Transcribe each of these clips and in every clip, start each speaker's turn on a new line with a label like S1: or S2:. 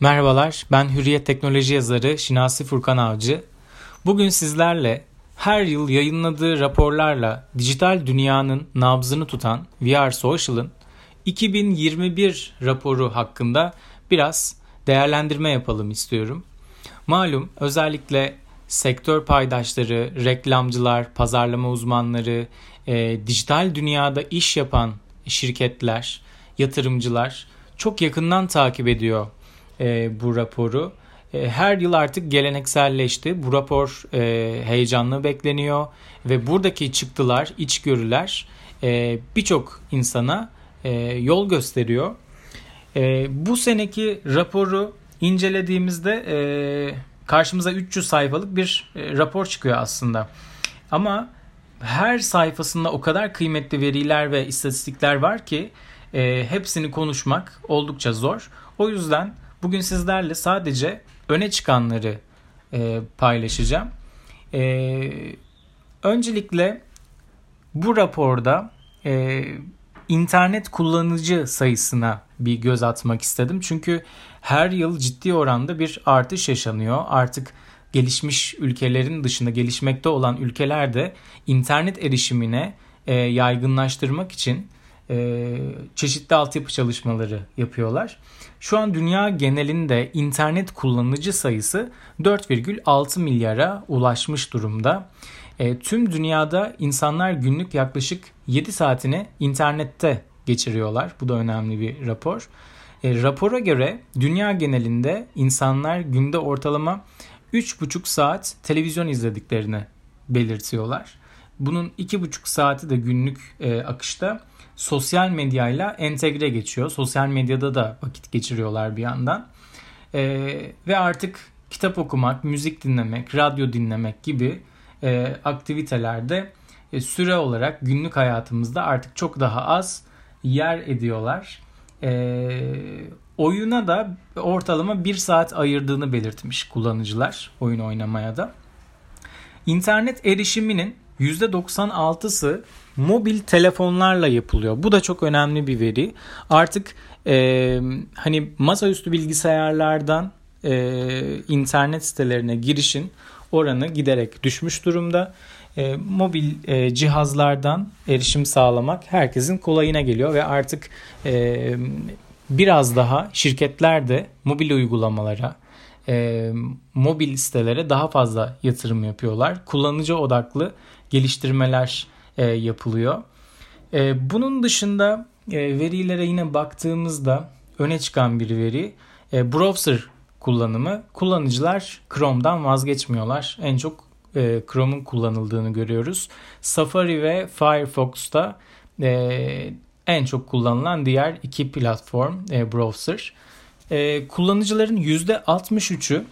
S1: Merhabalar, ben Hürriyet Teknoloji yazarı Şinasi Furkan Avcı. Bugün sizlerle her yıl yayınladığı raporlarla dijital dünyanın nabzını tutan VR Social'ın 2021 raporu hakkında biraz değerlendirme yapalım istiyorum. Malum özellikle sektör paydaşları, reklamcılar, pazarlama uzmanları, e, dijital dünyada iş yapan şirketler, yatırımcılar çok yakından takip ediyor e, bu raporu. E, her yıl artık gelenekselleşti. Bu rapor e, heyecanla bekleniyor ve buradaki çıktılar, içgörüler e, birçok insana e, yol gösteriyor. E, bu seneki raporu incelediğimizde e, karşımıza 300 sayfalık bir e, rapor çıkıyor aslında. Ama her sayfasında o kadar kıymetli veriler ve istatistikler var ki e, hepsini konuşmak oldukça zor. O yüzden bugün sizlerle sadece öne çıkanları e, paylaşacağım. E, öncelikle bu raporda e, internet kullanıcı sayısına bir göz atmak istedim. Çünkü her yıl ciddi oranda bir artış yaşanıyor. Artık gelişmiş ülkelerin dışında gelişmekte olan ülkelerde internet erişimine e, yaygınlaştırmak için e, çeşitli altyapı çalışmaları yapıyorlar. Şu an dünya genelinde internet kullanıcı sayısı 4,6 milyara ulaşmış durumda. E, tüm dünyada insanlar günlük yaklaşık 7 saatini internette geçiriyorlar. Bu da önemli bir rapor. E, rapora göre dünya genelinde insanlar günde ortalama 3,5 saat televizyon izlediklerini belirtiyorlar. Bunun 2,5 saati de günlük e, akışta sosyal medyayla entegre geçiyor. Sosyal medyada da vakit geçiriyorlar bir yandan. E, ve artık kitap okumak, müzik dinlemek, radyo dinlemek gibi e, aktivitelerde e, süre olarak günlük hayatımızda artık çok daha az yer ediyorlar. E, oyuna da ortalama bir saat ayırdığını belirtmiş kullanıcılar oyun oynamaya da. İnternet erişiminin %96'sı mobil telefonlarla yapılıyor. Bu da çok önemli bir veri. Artık e, hani masaüstü bilgisayarlardan e, internet sitelerine girişin oranı giderek düşmüş durumda. E, mobil e, cihazlardan erişim sağlamak herkesin kolayına geliyor ve artık e, biraz daha şirketler de mobil uygulamalara, e, mobil sitelere daha fazla yatırım yapıyorlar. Kullanıcı odaklı geliştirmeler e, yapılıyor. E, bunun dışında e, verilere yine baktığımızda öne çıkan bir veri e, browser kullanımı. Kullanıcılar Chrome'dan vazgeçmiyorlar. En çok e, Chrome'un kullanıldığını görüyoruz. Safari ve Firefox'ta e, en çok kullanılan diğer iki platform e, browser. E, kullanıcıların %63'ü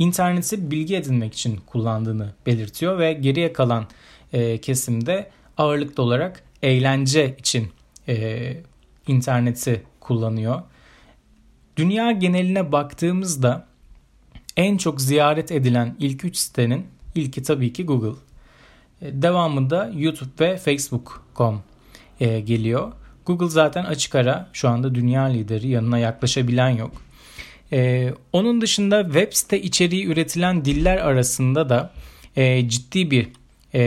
S1: interneti bilgi edinmek için kullandığını belirtiyor ve geriye kalan e, kesimde ağırlıklı olarak eğlence için e, interneti kullanıyor. Dünya geneline baktığımızda en çok ziyaret edilen ilk 3 sitenin ilki tabii ki Google. E, devamında YouTube ve Facebook.com e, geliyor. Google zaten açık ara şu anda dünya lideri yanına yaklaşabilen yok. Ee, onun dışında web site içeriği üretilen diller arasında da e, ciddi bir e,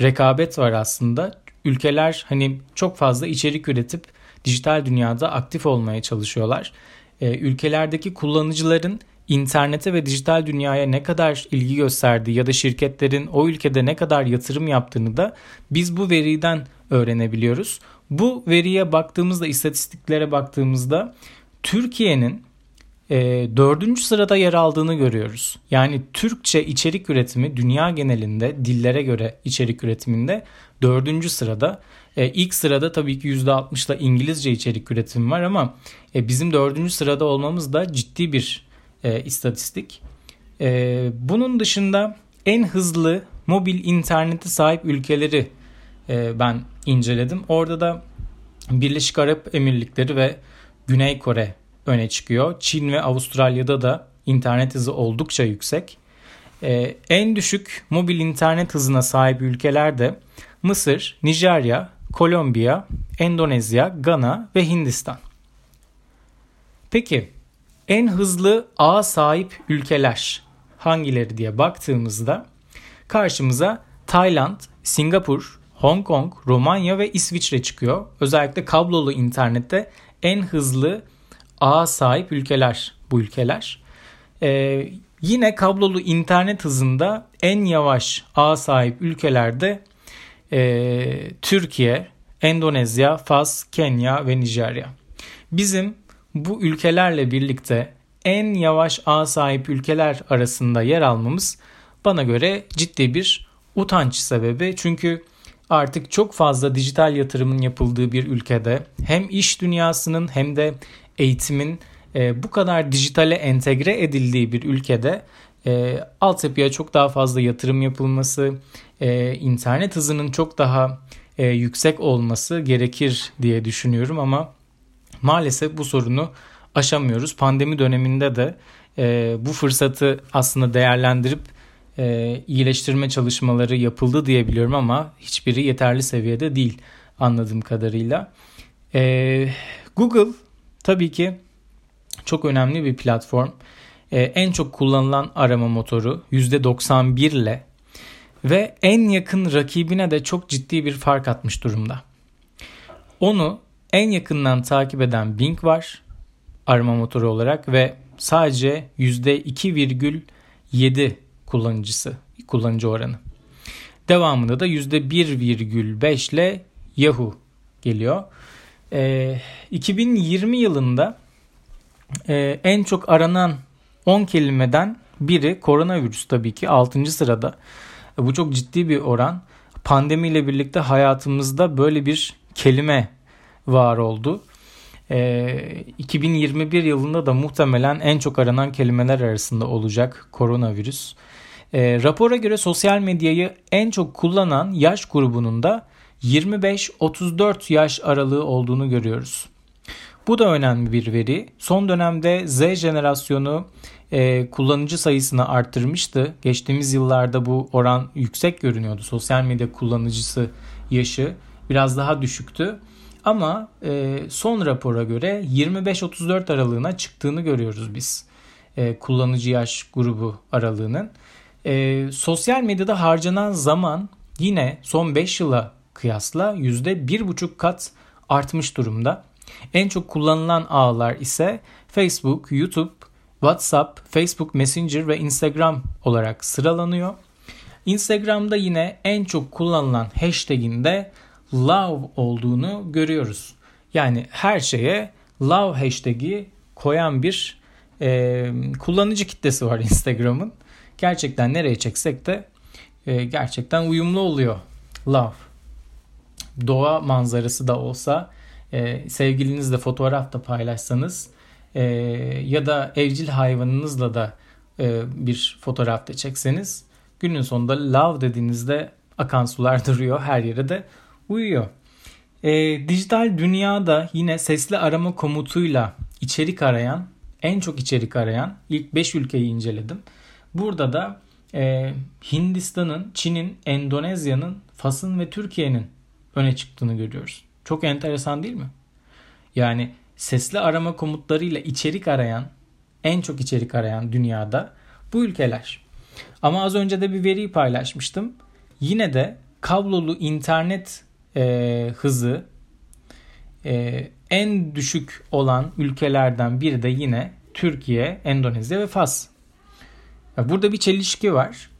S1: rekabet var aslında. Ülkeler hani çok fazla içerik üretip dijital dünyada aktif olmaya çalışıyorlar. E, ülkelerdeki kullanıcıların internete ve dijital dünyaya ne kadar ilgi gösterdiği ya da şirketlerin o ülkede ne kadar yatırım yaptığını da biz bu veriden öğrenebiliyoruz. Bu veriye baktığımızda, istatistiklere baktığımızda Türkiye'nin e, dördüncü sırada yer aldığını görüyoruz. Yani Türkçe içerik üretimi dünya genelinde dillere göre içerik üretiminde dördüncü sırada. E, ilk sırada tabii ki %60'la İngilizce içerik üretimi var ama e, bizim dördüncü sırada olmamız da ciddi bir e, istatistik. E, bunun dışında en hızlı mobil internete sahip ülkeleri e, ben inceledim. Orada da Birleşik Arap Emirlikleri ve Güney Kore öne çıkıyor. Çin ve Avustralya'da da internet hızı oldukça yüksek. Ee, en düşük mobil internet hızına sahip ülkeler de Mısır, Nijerya, Kolombiya, Endonezya, Gana ve Hindistan. Peki En hızlı ağa sahip ülkeler hangileri diye baktığımızda karşımıza Tayland, Singapur, Hong Kong, Romanya ve İsviçre çıkıyor. Özellikle kablolu internette en hızlı ağa sahip ülkeler bu ülkeler. Ee, yine kablolu internet hızında en yavaş ağa sahip ülkelerde e, Türkiye, Endonezya, Fas, Kenya ve Nijerya. Bizim bu ülkelerle birlikte en yavaş ağ sahip ülkeler arasında yer almamız bana göre ciddi bir utanç sebebi. Çünkü artık çok fazla dijital yatırımın yapıldığı bir ülkede hem iş dünyasının hem de eğitimin e, bu kadar dijitale entegre edildiği bir ülkede e, altyapıya çok daha fazla yatırım yapılması, e, internet hızının çok daha e, yüksek olması gerekir diye düşünüyorum ama maalesef bu sorunu aşamıyoruz. Pandemi döneminde de e, bu fırsatı aslında değerlendirip e, iyileştirme çalışmaları yapıldı diyebiliyorum ama hiçbiri yeterli seviyede değil anladığım kadarıyla. E, Google tabii ki çok önemli bir platform. E, en çok kullanılan arama motoru %91 ile ve en yakın rakibine de çok ciddi bir fark atmış durumda. Onu en yakından takip eden Bing var arama motoru olarak ve sadece %2,7 kullanıcısı kullanıcı oranı. Devamında da %1,5 ile Yahoo geliyor. E, 2020 yılında e, en çok aranan 10 kelimeden biri koronavirüs tabii ki 6. sırada. E, bu çok ciddi bir oran. Pandemiyle birlikte hayatımızda böyle bir kelime var oldu. E, 2021 yılında da muhtemelen en çok aranan kelimeler arasında olacak koronavirüs. E, rapora göre sosyal medyayı en çok kullanan yaş grubunun da 25-34 yaş aralığı olduğunu görüyoruz. Bu da önemli bir veri. Son dönemde Z jenerasyonu e, kullanıcı sayısını arttırmıştı. Geçtiğimiz yıllarda bu oran yüksek görünüyordu. Sosyal medya kullanıcısı yaşı biraz daha düşüktü. Ama e, son rapora göre 25-34 aralığına çıktığını görüyoruz biz. E, kullanıcı yaş grubu aralığının. E, sosyal medyada harcanan zaman yine son 5 yıla kıyasla %1,5 kat artmış durumda. En çok kullanılan ağlar ise Facebook, YouTube, WhatsApp, Facebook Messenger ve Instagram olarak sıralanıyor. Instagram'da yine en çok kullanılan hashtag'inde love olduğunu görüyoruz. Yani her şeye love hashtag'i koyan bir e, kullanıcı kitlesi var Instagram'ın. Gerçekten nereye çeksek de e, gerçekten uyumlu oluyor love. Doğa manzarası da olsa e, sevgilinizle fotoğraf da paylaşsanız e, ya da evcil hayvanınızla da e, bir fotoğraf da çekseniz günün sonunda love dediğinizde akan sular duruyor her yere de uyuyor. E, dijital dünyada yine sesli arama komutuyla içerik arayan en çok içerik arayan ilk 5 ülkeyi inceledim. Burada da e, Hindistan'ın, Çin'in, Endonezya'nın, Fas'ın ve Türkiye'nin öne çıktığını görüyoruz. Çok enteresan değil mi? Yani sesli arama komutlarıyla içerik arayan, en çok içerik arayan dünyada bu ülkeler. Ama az önce de bir veriyi paylaşmıştım. Yine de kablolu internet e, hızı e, en düşük olan ülkelerden biri de yine Türkiye, Endonezya ve Fas. Burada bir çelişki var.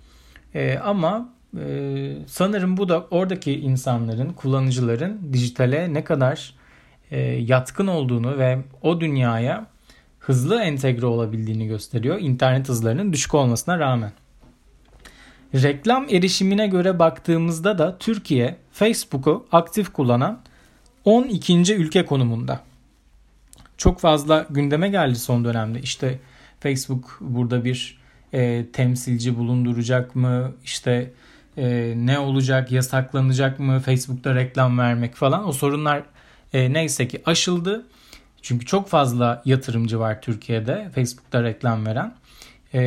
S1: E, ama ee, sanırım bu da oradaki insanların, kullanıcıların dijitale ne kadar e, yatkın olduğunu ve o dünyaya hızlı entegre olabildiğini gösteriyor. İnternet hızlarının düşük olmasına rağmen. Reklam erişimine göre baktığımızda da Türkiye Facebook'u aktif kullanan 12. ülke konumunda. Çok fazla gündeme geldi son dönemde. İşte Facebook burada bir e, temsilci bulunduracak mı? İşte e, ne olacak, yasaklanacak mı Facebook'ta reklam vermek falan o sorunlar e, neyse ki aşıldı. Çünkü çok fazla yatırımcı var Türkiye'de Facebook'ta reklam veren. E,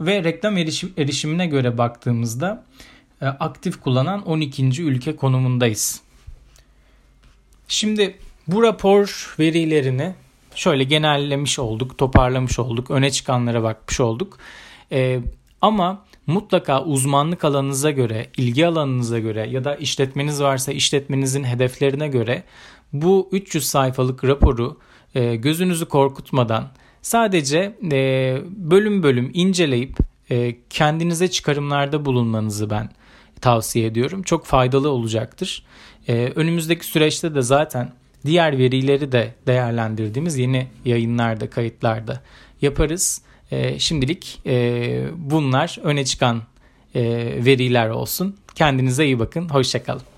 S1: ve reklam erişim, erişimine göre baktığımızda e, aktif kullanan 12. ülke konumundayız. Şimdi bu rapor verilerini şöyle genellemiş olduk, toparlamış olduk, öne çıkanlara bakmış olduk. E, ama mutlaka uzmanlık alanınıza göre, ilgi alanınıza göre ya da işletmeniz varsa işletmenizin hedeflerine göre bu 300 sayfalık raporu e, gözünüzü korkutmadan sadece e, bölüm bölüm inceleyip e, kendinize çıkarımlarda bulunmanızı ben tavsiye ediyorum. Çok faydalı olacaktır. E, önümüzdeki süreçte de zaten diğer verileri de değerlendirdiğimiz yeni yayınlarda, kayıtlarda yaparız. E, şimdilik e, bunlar öne çıkan e, veriler olsun. Kendinize iyi bakın. Hoşçakalın.